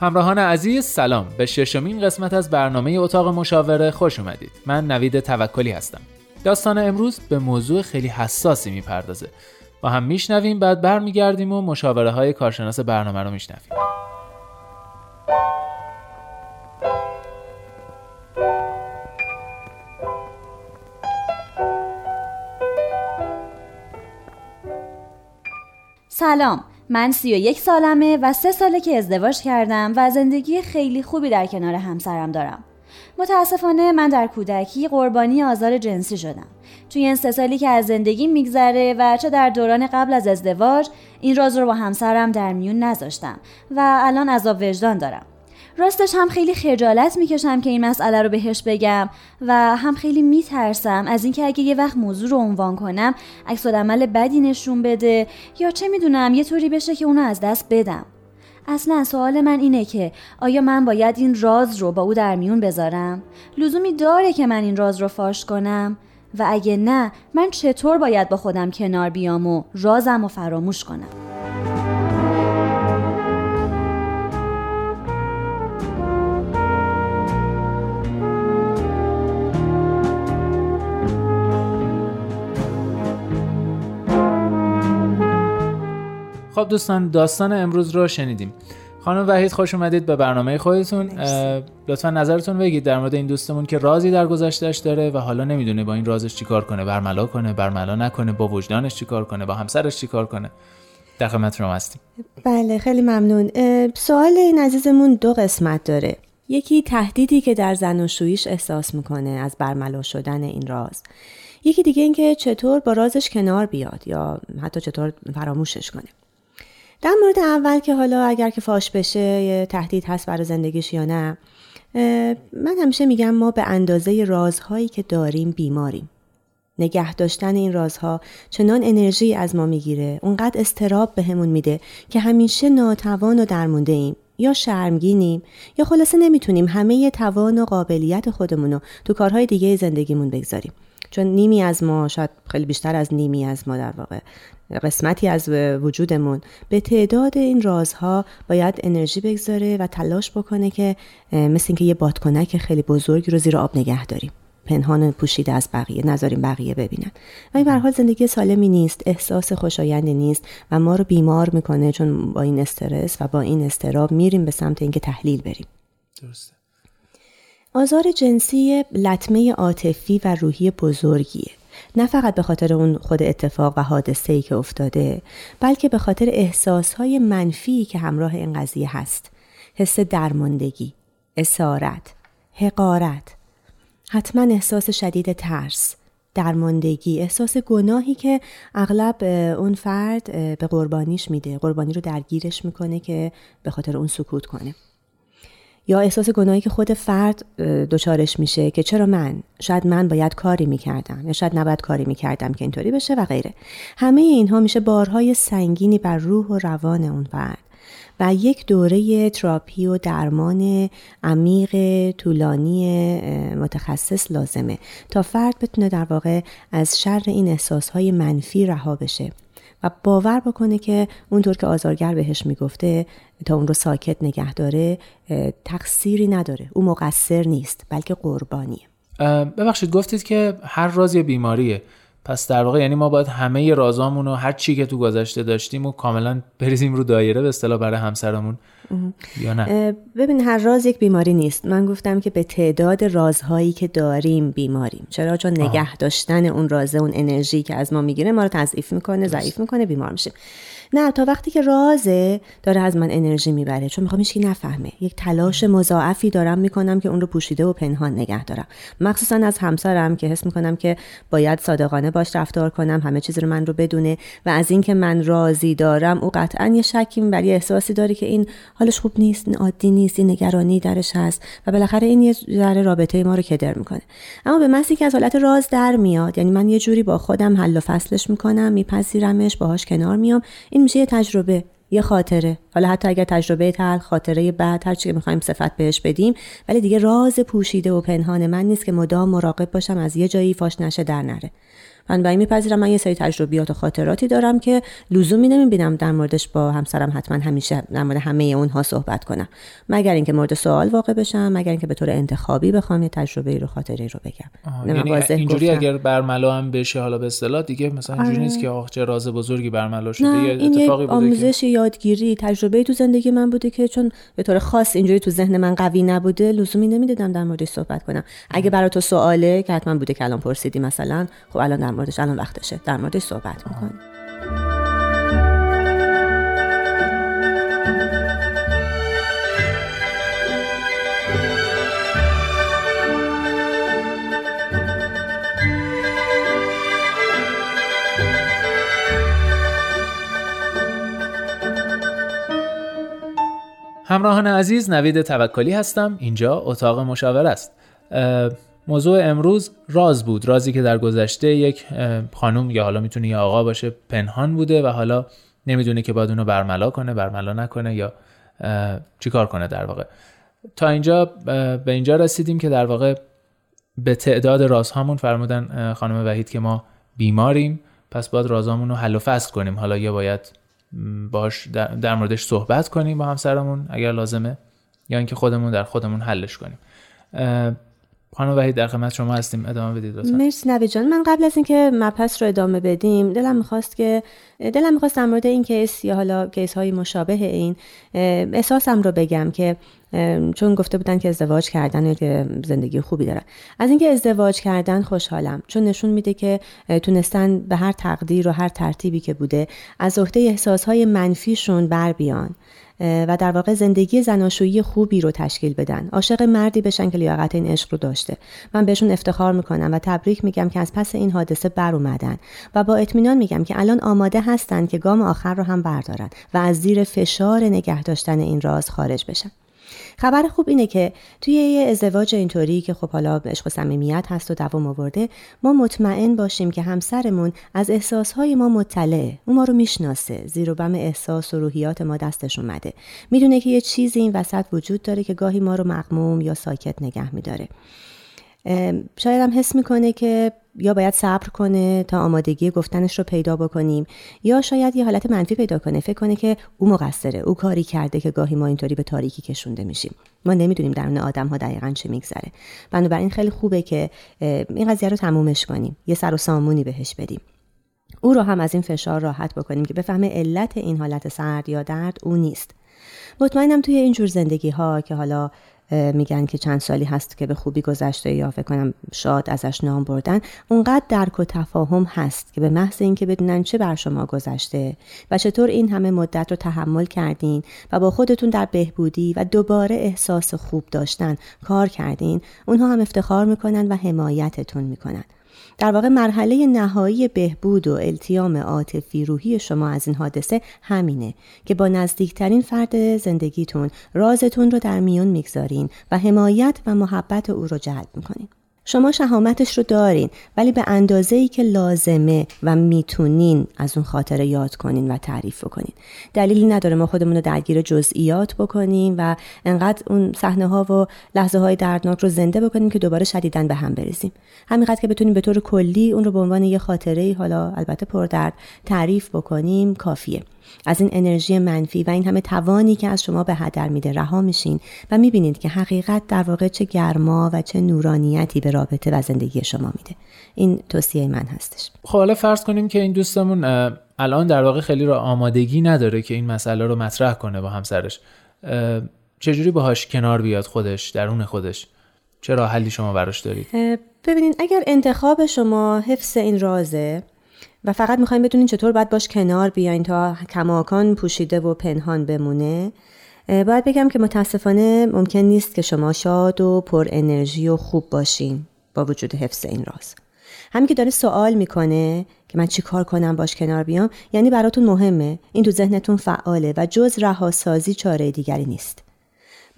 همراهان عزیز سلام. به ششمین قسمت از برنامه اتاق مشاوره خوش اومدید. من نوید توکلی هستم. داستان امروز به موضوع خیلی حساسی می‌پردازه. با هم میشنویم بعد برمیگردیم و مشاوره های کارشناس برنامه رو میشنویم. سلام. من سی و یک سالمه و سه ساله که ازدواج کردم و زندگی خیلی خوبی در کنار همسرم دارم. متاسفانه من در کودکی قربانی آزار جنسی شدم. توی این سه سالی که از زندگی میگذره و چه در دوران قبل از ازدواج این راز رو با همسرم در میون نذاشتم و الان عذاب وجدان دارم. راستش هم خیلی خجالت می‌کشم که این مسئله رو بهش بگم و هم خیلی میترسم از اینکه اگه یه وقت موضوع رو عنوان کنم عکس عمل بدی نشون بده یا چه می‌دونم یه طوری بشه که اونو از دست بدم اصلا سوال من اینه که آیا من باید این راز رو با او در میون بذارم؟ لزومی داره که من این راز رو فاش کنم؟ و اگه نه من چطور باید با خودم کنار بیام و رازم رو فراموش کنم؟ خب دوستان داستان امروز رو شنیدیم. خانم وحید خوش اومدید به برنامه خودتون. لطفا نظرتون بگید در مورد این دوستمون که رازی در گذشتهش داره و حالا نمی‌دونه با این رازش چیکار کنه برملا کنه برملا نکنه با وجدانش چیکار کنه با همسرش چیکار کنه. در خدمت هستیم. بله خیلی ممنون. سوال این عزیزمون دو قسمت داره. یکی تهدیدی که در زن و شویش احساس می‌کنه از برملا شدن این راز. یکی دیگه اینکه چطور با رازش کنار بیاد یا حتی چطور فراموشش کنه. در مورد اول که حالا اگر که فاش بشه تهدید هست برای زندگیش یا نه من همیشه میگم ما به اندازه رازهایی که داریم بیماریم. نگه داشتن این رازها چنان انرژی از ما می‌گیره اونقدر استراب بهمون به میده که همیشه ناتوان و درمونده ایم. یا شرمگینیم یا خلاصه نمی‌تونیم همه توان و قابلیت خودمون رو تو کارهای دیگه زندگیمون بگذاریم. چون نیمی از ما شاید خیلی بیشتر از نیمی از ما در واقع قسمتی از وجودمون. به تعداد این رازها باید انرژی بگذاره و تلاش بکنه که مثل اینکه یه بادکنک خیلی بزرگی رو زیر آب نگه داریم. پنهان پوشیده از بقیه نذاریم بقیه ببینن. و این حال زندگی سالمی نیست احساس خوشایندی نیست و ما رو بیمار می‌کنه چون با این استرس و با این استراب میریم به سمت اینکه تحلیل بریم. درسته. آزار جنسی لطمه عاطفی و روحی بزرگیه. نه فقط به خاطر اون خود اتفاق و حادثه ای که افتاده بلکه به خاطر احساس های منفی که همراه این قضیه هست. حس درماندگی اسارت حقارت. حتما احساس شدید ترس درماندگی احساس گناهی که اغلب اون فرد به قربانیش میده. قربانی رو درگیرش می‌کنه که به خاطر اون سکوت کنه. یا احساس گناهی که خود فرد دچارش میشه که چرا من؟ شاید من باید کاری می‌کردم یا شاید نباید کاری می‌کردم که اینطوری بشه و غیره. همه اینها میشه بارهای سنگینی بر روح و روان اون فرد. و یک دوره تراپی و درمان عمیق طولانی متخصص لازمه تا فرد بتونه در واقع از شر این احساسهای منفی رها بشه. و باور بکنه که اونطور که آزارگر بهش می‌گفته تا اون رو ساکت نگه داره تقصیری نداره. او مقصر نیست بلکه قربانیه. ببخشید گفتید که هر راز یه بیماریه. پس در واقع یعنی ما باید همه رازامون و هر چی که تو گذشته داشتیم و کاملا بریزیم رو دایره به اصطلاح برای همسرمون. یا نه؟ ببین هر راز یک بیماری نیست. من گفتم که به تعداد رازهایی که داریم بیماریم. چرا؟ چون نگه داشتن اون رازه اون انرژی که از ما می‌گیره ما رو تضعیف می‌کنه ضعیف می‌کنه بیمار میشیم. نه تا وقتی که رازه داره از من انرژی می‌بره. چون می‌خوام هیچکی نفهمه. یک تلاش مضاعفی دارم می‌کنم که اون رو پوشیده و پنهان نگه دارم. مخصوصا از همسرم که حس می‌کنم که باید صادقانه باش رفتار کنم همه چیز رو من رو بدونه و از اینکه من راضی دارم او قطعا یه شکی ولی احساسی داره که این حالش خوب نیست این عادی نیست این نگرانی درش هست و بالاخره این یه ذره رابطه ما رو کدر می‌کنه. اما به محضی که از حالت راز در میاد یعنی من یه جوری با خودم حل و فصلش می‌کنم میپذیرمش باهاش کنار میام میشه یه تجربه یه خاطره. حالا حتی اگر تجربه تل خاطره بعد هر چی که می‌خوایم صفت بهش بدیم ولی دیگه راز پوشیده و پنهان من نیست که مدام مراقب باشم از یه جایی فاش نشه در نره. بنابراین میپذیرم. من یه سری تجربیات و خاطراتی دارم که لزومی نمی‌بینم در موردش با همسرم حتما همیشه در مورد همه اونها صحبت کنم. مگر اینکه مورد سوال واقع بشم مگر اینکه به طور انتخابی بخوام یه تجربه رو خاطره رو بگم. یعنی اینجوری اگر برملا هم بشه حالا به اصطلاح دیگه مثلا اینجوری نیست آره. که آخ چه راز بزرگی برملا شده یه اتفاقی بوده آموزش یادگیری تجربه تو زندگی من بوده که چون به طور خاص اینجوری تو ذهن من قوی نبوده لزومی نمی‌دادم در موردش صحبت کنم. اگه برای تو سواله که حتما بوده کلام پرسیدی مثلا خب الان در موردش. الان وقتشه. در موردش صحبت می‌کنیم. همراهان عزیز نوید توکلی هستم. اینجا اتاق مشاور است. موضوع امروز راز بود. رازی که در گذشته یک خانم یا حالا می‌تونه یه آقا باشه پنهان بوده و حالا نمی‌دونه که باید اونو برملا کنه برملا نکنه یا چیکار کنه در واقع. تا اینجا به اینجا رسیدیم که در واقع به تعداد رازهامون فرمودن خانم وحید که ما بیماریم. پس باید رازهامون رو حل و فصل کنیم. حالا یا باید باش در موردش صحبت کنیم با همسرمون اگر لازمه یا اینکه خودمون در خودمون حلش کنیم. خانم وحید در خدمت شما هستیم. ادامه بدید لطفا. مرسی نوی جان. من قبل از اینکه مبحث رو ادامه بدیم دلم می‌خواست که دلم می‌خواست در مورد این کیس یا حالا کیس های مشابه این احساسم رو بگم که چون گفته بودن که ازدواج کردن که زندگی خوبی دارن از اینکه ازدواج کردن خوشحالم چون نشون میده که تونستن به هر تقدیر و هر ترتیبی که بوده از عهده احساسهای منفیشون بر بیان. و در واقع زندگی زناشویی خوبی رو تشکیل بدن. عاشق مردی بشن که لیاقت این عشق رو داشته. من بهشون افتخار می‌کنم و تبریک میگم که از پس این حادثه بر اومدن. و با اطمینان میگم که الان آماده هستند که گام آخر رو هم بردارن و از زیر فشار نگه داشتن این راز خارج بشن. خبر خوب اینه که توی یه ازدواج اینطوری که خب حالا عشق و صمیمیت هست و دوام آورده ما مطمئن باشیم که همسرمون از احساسهای ما مطلعه اون ما رو می‌شناسه زیر و بم احساس و روحیات ما دستش اومده. می‌دونه که یه چیزی این وسط وجود داره که گاهی ما رو مقموم یا ساکت نگه میداره. شاید هم حس می‌کنه که یا باید صبر کنه تا آمادگی گفتنش رو پیدا بکنیم یا شاید یه حالت منفی پیدا کنه. فکر کنه که او مقصره او کاری کرده که گاهی ما اینطوری به تاریکی کشونده میشیم. ما نمی‌دونیم درون آدم ها دقیقا چه میگذره. بنابراین خیلی خوبه که این قضیه رو تمومش کنیم. یه سر و سامونی بهش بدیم. او رو هم از این فشار راحت بکنیم که بفهمه علت این حالت سرد یا درد او نیست. مطمئنم توی اینجور زندگی ها که حالا میگن که چند سالی هست که به خوبی گذشته یا فکر کنم شاد ازش نام بردن. اونقدر درک و تفاهم هست که به محض اینکه بدونن چه بر شما گذشته و چطور این همه مدت رو تحمل کردین و با خودتون در بهبودی و دوباره احساس خوب داشتن کار کردین اونها هم افتخار می‌کنن و حمایتتون می‌کنن. در واقع مرحله نهایی بهبود و التیام عاطفی روحی شما از این حادثه همینه که با نزدیکترین فرد زندگیتون رازتون رو در میون می‌گذارین و حمایت و محبت او رو جلب می‌کنین. شما شهامتش رو دارین ولی به اندازه ای که لازمه و می‌تونین از اون خاطره یاد کنین و تعریف بکنین. دلیلی نداره ما خودمون رو درگیر جزئیات بکنیم و انقدر اون صحنه ها و لحظه های دردناک رو زنده بکنیم که دوباره شدیدن به هم بریزیم همینقدر که بتونیم به طور کلی اون رو به عنوان یه خاطره حالا البته پردرد تعریف بکنیم کافیه. از این انرژی منفی و این همه توانی که از شما به هدر میده رها میشین و می‌بینید که حقیقت در واقع چه گرما و چه نورانیتی به رابطه و زندگی شما میده. این توصیه من هستش. خب حالا فرض کنیم که این دوستمون الان در واقع خیلی رو آمادگی نداره که این مسئله رو مطرح کنه با همسرش. چجوری باهاش کنار بیاد خودش درون خودش؟ چه راه حلی شما براش دارید؟ ببینید اگر انتخاب شما حفظ این رازه و فقط می‌خوایم بدونین چطور باید باش کنار بیاین تا کماکان پوشیده و پنهان بمونه. باید بگم که متاسفانه ممکن نیست که شما شاد و پر انرژی و خوب باشین با وجود حفظ این راز. همین که داره سوال می‌کنه که من چی کار کنم باش کنار بیام یعنی براتون مهمه. این تو ذهنتون فعاله و جز رهاسازی چاره دیگری نیست.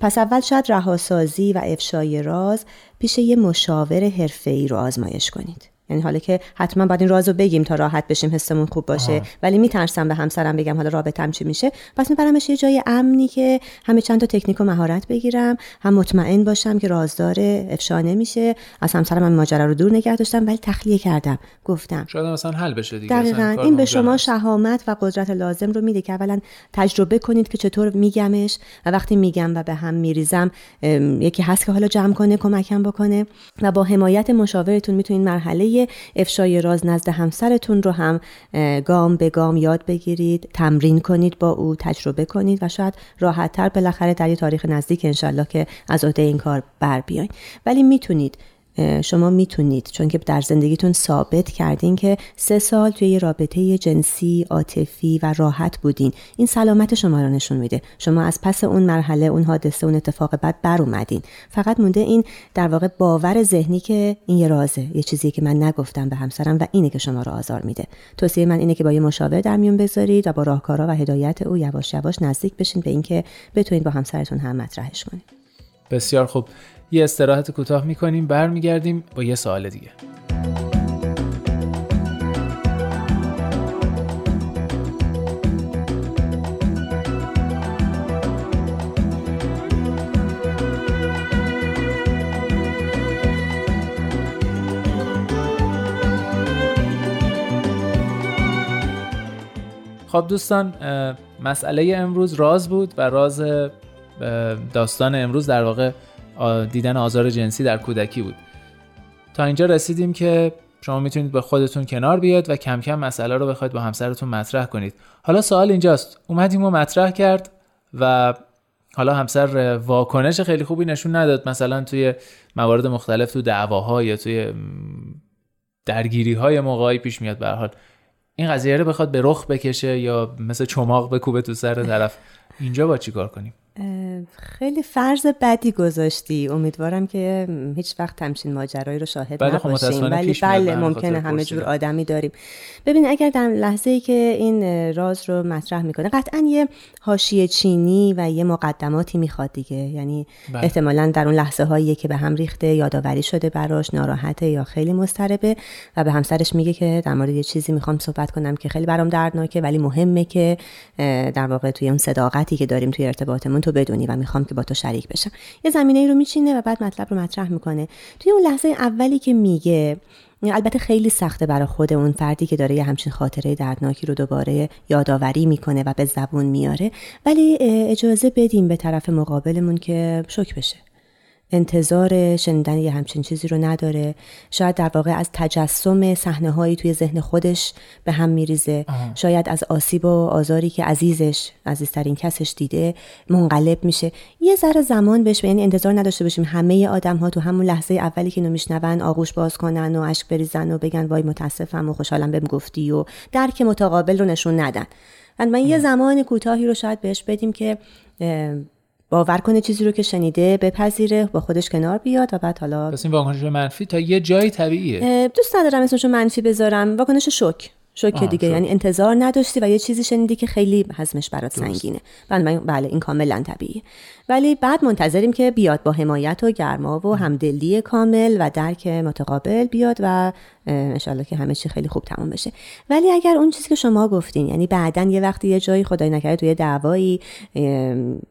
پس اول شاید رهاسازی و افشای راز پیش یه مشاور حرفه‌ای رو آزمایش کنید. یعنی حالا که حتما باید این رازو بگیم تا راحت بشیم حسمون خوب باشه. آه. ولی میترسم به همسرم بگم حالا رابطم چی میشه. پس میبرمش یه جای امنی که همه چند تا تکنیک و مهارت بگیرم هم مطمئن باشم که رازدار افشا نمیشه از همسرم من ماجرا رو دور نگه داشتم ولی تخلیه کردم. گفتم. شاید مثلا حل بشه دیگه. دقیقاً. این به شما شهامت و قدرت لازم رو میده که اولا تجربه کنید که چطور میگمش و وقتی میگم و به هم میریزم یکی هست که حالا جمع کنه کمکم بکنه و با حمایت مشاورتون می‌تونید مرحله افشای راز نزد همسرتون رو هم گام به گام یاد بگیرید تمرین کنید با او تجربه کنید و شاید راحتتر بالاخره در یه تاریخ نزدیک انشالله که از عهده این کار بر بیاین. ولی می‌تونید شما می‌تونید چون که در زندگیتون ثابت کردین که سه سال توی یه رابطه جنسی عاطفی و راحت بودین. این سلامت شما رو نشون میده. شما از پس اون مرحله اون حادثه اون اتفاق بعد بر اومدین. فقط مونده این در واقع باور ذهنی که این یه رازه یه چیزی که من نگفتم به همسرم و اینه که شما رو آزار میده. توصیه من اینه که با یه مشاور در میون بذارید و با راهکارا و هدایت او یواش یواش نزدیک بشین به اینکه بتونید با همسرتون هم مطرحش کنید. بسیار خوب. یه استراحت کوتاه می‌کنیم برمیگردیم با یه سوال دیگه. خب دوستان مسئله امروز راز بود و راز داستان امروز در واقع دیدن آزار جنسی در کودکی بود. تا اینجا رسیدیم که شما می‌تونید به خودتون کنار بیاد و کم کم مسئله رو بخواید با همسرتون مطرح کنید. حالا سوال اینجاست. اومدیم و مطرح کرد و حالا همسر واکنش خیلی خوبی نشون نداد. مثلا توی موارد مختلف تو دعواها یا توی درگیری های موقعی پیش میاد به حال. این قضیه رو بخواد به رخ بکشه یا مثل چماق بکوبه تو سر طرف. اینجا با چیکار کنیم؟ خیلی فرض بدی گذاشتی. امیدوارم که هیچ وقت همچین ماجرایی رو شاهد بله خب نباشیم. ولی بله ممکنه همه جور آدمی داریم. ببین اگر در لحظه ای که این راز رو مطرح می‌کنه قطعا یه حاشیه چینی و یه مقدماتی می‌خواد دیگه. یعنی بله. احتمالا در اون لحظه هایی که به هم ریخته یادآوری شده براش ناراحته یا خیلی مضطربه و به همسرش میگه که در مورد یه چیزی می‌خوام صحبت کنم که خیلی برام دردناکه ولی مهمه که در واقع توی اون صداقتی که داریم توی ارتباطمون تو بدونی و می‌خوام که با تو شریک بشم. یه زمینه ای رو میچینه و بعد مطلب رو مطرح می‌کنه. توی اون لحظه اولی که میگه البته خیلی سخته برای خود اون فردی که داره یه همچین خاطره دردناکی رو دوباره یادآوری می‌کنه و به زبون میاره. ولی اجازه بدیم به طرف مقابلمون که شک بشه. انتظار شنیدن یه همچین چیزی رو نداره. شاید در واقع از تجسم صحنه هایی توی ذهن خودش به هم میریزه. شاید از آسیب و آزاری که عزیزش عزیزترین کسش دیده منقلب میشه. یه ذره زمان بهش یعنی انتظار نداشته باشیم همه آدم ها تو همون لحظه اولی که اینو میشنون آغوش باز کنن و اشک بریزن و بگن وای متاسفم و خوشحالم بهم گفتی و درک متقابل رو نشون ندن. من یه زمان کوتاهی رو شاید بهش بدیم که باور کنه چیزی رو که شنیده بپذیره با خودش کنار بیاد و بعد حالا پس این واکنش منفی تا یه جایی طبیعیه. دوست ندارم اسمشو منفی بذارم. واکنش شوک شوک دیگه. یعنی انتظار نداشتی و یه چیزی شنیدی که خیلی حزمش برات سنگینه. بله بله این کاملا طبیعیه. ولی بعد منتظریم که بیاد با حمایت و گرما و همدلی کامل و درک متقابل بیاد و انشالله که همه چی خیلی خوب تموم بشه. ولی اگر اون چیزی که شما گفتین یعنی بعدا یه وقتی یه جایی خدای نکرده توی دعوایی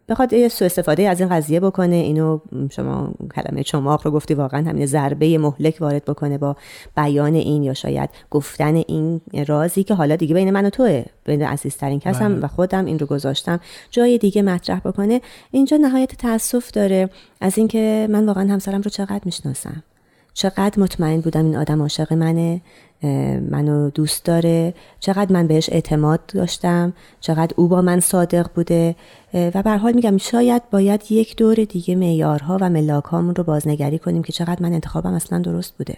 بخواد یه سوء استفاده از این قضیه بکنه اینو شما کلمه چماق رو گفتی واقعا همین ضربه مهلک وارد بکنه با بیان این یا شاید گفتن این رازی که حالا دیگه بین من و توه بین عزیزترین کسم بله. و خودم این رو گذاشتم جای دیگه مطرح بکنه. اینجا نهایت تاسف داره از اینکه من واقعا همسرم رو چقدر می‌شناسم. چقدر مطمئن بودم این آدم عاشق منه منو دوست داره چقدر من بهش اعتماد داشتم چقدر او با من صادق بوده و به حال میگم شاید باید یک دور دیگه معیارها و ملاکامون رو بازنگری کنیم که چقدر من انتخابم اصلا درست بوده.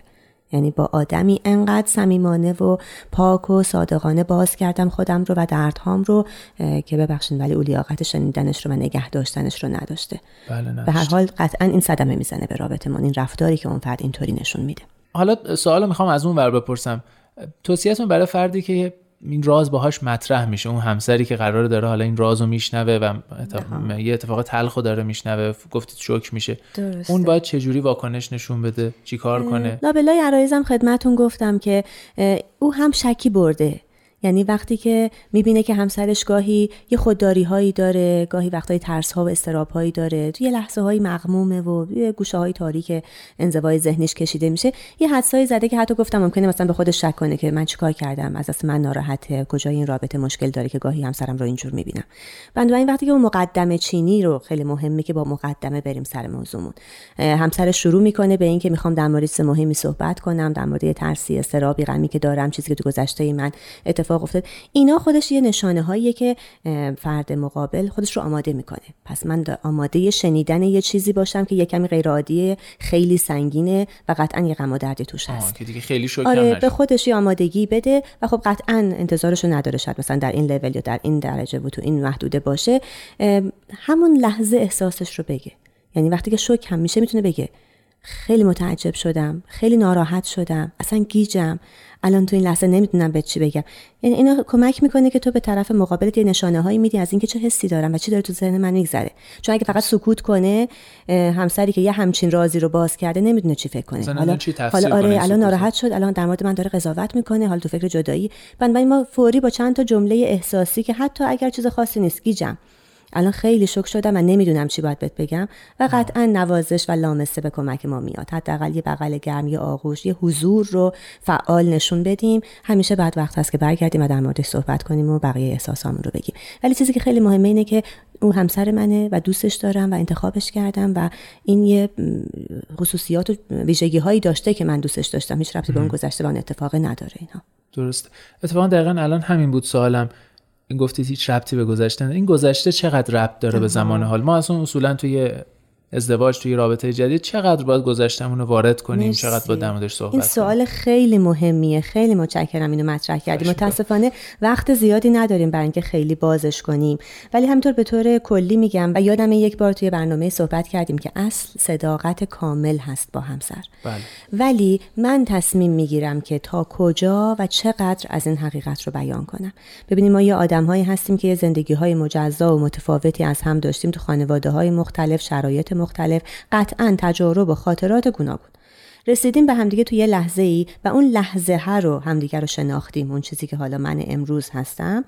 یعنی با آدمی انقدر صمیمانه و پاک و صادقانه باز کردم خودم رو و دردهام رو که ببخشید ولی او لیاقت شنیدنش رو و نگه داشتنش رو نداشته. بله به هر حال قطعا این صدمه می‌زنه به رابطمون این رفتاری که اون فرد اینطوری نشون میده. حالا سوالو می‌خوام از اون ور بپرسم. توصیهتون برای فردی که این راز باهاش مطرح میشه. اون همسری که قرار داره حالا این رازو میشنوه و یه اتفاق تلخو داره میشنوه. گفتید شوک میشه. درسته. اون باید چه جوری واکنش نشون بده؟ چیکار کنه؟ لابلای عرایزم خدمتون گفتم که او هم شکی برده. یعنی وقتی که می‌بینه که همسرش گاهی یه خودداری هایی داره گاهی وقتای ترس ها و استراب هایی داره. توی لحظه های مغمومه و یه گوشه های تاریک انزوای ذهنش کشیده میشه. یه حدسایی زده که حتی گفتم ممکنه مثلا به خودش شک کنه که من چیکار کردم از من ناراحته کجای این رابطه مشکل داره که گاهی همسرم رو اینجور می‌بینم. بنابراین وقتی که اون مقدمه چینی رو خیلی مهمه که با مقدمه بریم سر موضوعمون. همسرش شروع می‌کنه به اینکه می‌خوام در مورد مهمی صحبت کنم در مورد ترسی استرابی غمی که دارم چیزی که تو گذشته من اتفاق اتفاق افتاد اینا خودش یه نشانه هاییه که فرد مقابل خودش رو آماده می‌کنه. پس من آماده شنیدن یه چیزی باشم که یه کمی غیر عادیه خیلی سنگینه و قطعا یه غم و دردی توش هست. که دیگه خیلی آره به خودش یه آمادگی بده و خب قطعا انتظارش رو نداره شاید مثلا در این لول یا در این درجه و تو این محدوده باشه. همون لحظه احساسش رو بگه. یعنی وقتی که شوک هم میشه می‌تونه بگه. خیلی متعجب شدم. خیلی ناراحت شدم. اصلا گیجم. الان تو این لحظه نمی‌دونم به چی بگم. یعنی اینا کمک می‌کنه که تو به طرف مقابلت یه نشانه هایی میدی از اینکه چه حسی دارم و چی داره تو ذهن من میگذره. چون اگه فقط سکوت کنه همسری که یه همچین رازی رو باز کرده نمی‌دونه چی فکر کنه. حالا حالا آره الان ناراحت شد. الان در مورد من داره قضاوت می‌کنه. حالا تو فکر جدایی. بنابراین ما فوری با چند تا جمله احساسی که حتی اگر چیز خاصی نیست گیجم. الان خیلی شک شدم و نمی‌دونم چی باید بهت بگم و قطعا نوازش و لامسه به کمک ما میاد. حداقل یه بغل گرم یه آغوش یه حضور رو فعال نشون بدیم. همیشه بعد وقت هست که برگردیم و در موردش صحبت کنیم و بقیه احساسامون رو بگیم. ولی چیزی که خیلی مهمه اینه که او همسر منه و دوستش دارم و انتخابش کردم و این یه خصوصیات و ویژگی هایی داشته که من دوستش داشتم. هیچ ربطی به اون گذشته و اون اتفاق نداره اینا. درست. اتفاقا دقیقا الان همین بود سوالم. گفتید هیچ ربطی به گذشته این گذشته چقدر ربط داره به زمان حال؟ ما اصلا اصولا توی ازدواج توی رابطه جدید چقدر باید گذشتمون رو وارد کنیم؟ مرسی. چقدر با در صحبت این سوال خیلی مهمیه. خیلی متشکرم اینو مطرح کردیم متاسفانه وقت زیادی نداریم برای اینکه خیلی بازش کنیم. ولی همینطور به طور کلی میگم و یادم یک بار توی برنامه صحبت کردیم که اصل صداقت کامل هست با همسر. بله. ولی من تصمیم می‌گیرم که تا کجا و چقدر از این حقیقت رو بیان کنم. ببینیم ما یه آدمهایی هستیم که یه زندگی های مجزا و متفاوتی از هم داشتیم تو خانواده های مختلف شرایط مختلف قطعا تجارب و خاطرات گوناگون. رسیدیم به همدیگه تو یه لحظه ای و اون لحظه ها رو همدیگه رو شناختیم اون چیزی که حالا من امروز هستم.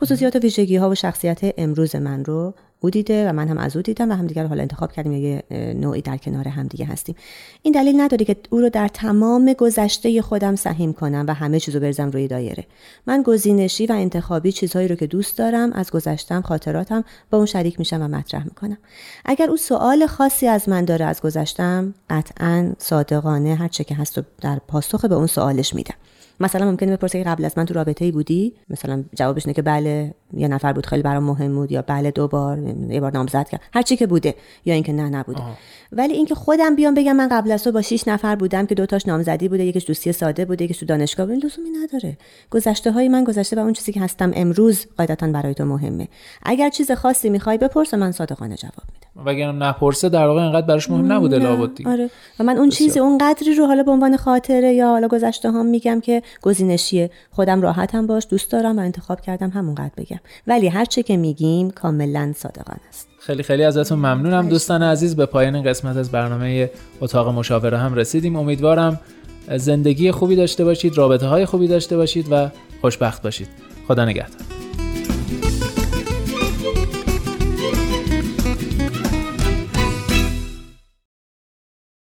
خصوصیات و ویژگی ها و شخصیت امروز من رو او دیده و من هم از او دیدم و همدیگه رو حالا انتخاب کردیم یه نوعی در کنار همدیگه هستیم. این دلیل نداره که او رو در تمام گذشته خودم سهیم کنم و همه چیزو برزم روی دایره. من گزینشی و انتخابی چیزهایی رو که دوست دارم از گذشتم خاطراتم با اون شریک میشم و مطرح می‌کنم. اگر او سوال خاصی از من داره از گذشتم قطعا صادقانه هر چه که هست در پاسخ به اون سوالش میدم. مثلا ممکنه بپرسه که قبل از من تو رابطه ای بودی؟ مثلا جوابش اینه که بله یه نفر بود خیلی برام مهم بود یا بله دو بار یه بار نامزد کرد. هر چی که بوده یا اینکه نه نبوده. آه. ولی اینکه خودم بیام بگم من قبل از تو با 6 نفر بودم که دوتاش نامزدی بوده یکیش دوستی ساده بوده یکیش تو دانشگاه بوده لزومی نداره. گذشته های من گذشته و اون چیزی که هستم امروز قاعدتا برای تو مهمه. اگر چیز خاصی می‌خوای بپرس من صادقانه جواب میدم اگر نپرسه در واقع اینقدر براش مهم نبوده لابد آره. و من اون چیزی اون قدری رو حالا به عنوان خاطره یا حالا گذشته هم میگم که گزینشیه. خودم راحتم باش دوست دارم و انتخاب کردم همونقدر بگم. ولی هر چه که میگیم کاملا صادقانه است. خیلی خیلی ازتون ممنونم دوستان عزیز. به پایان قسمت از برنامه اتاق مشاوره هم رسیدیم. امیدوارم زندگی خوبی داشته باشید رابطه های خوبی داشته باشید و خوشبخت باشید. خدا نگهدار.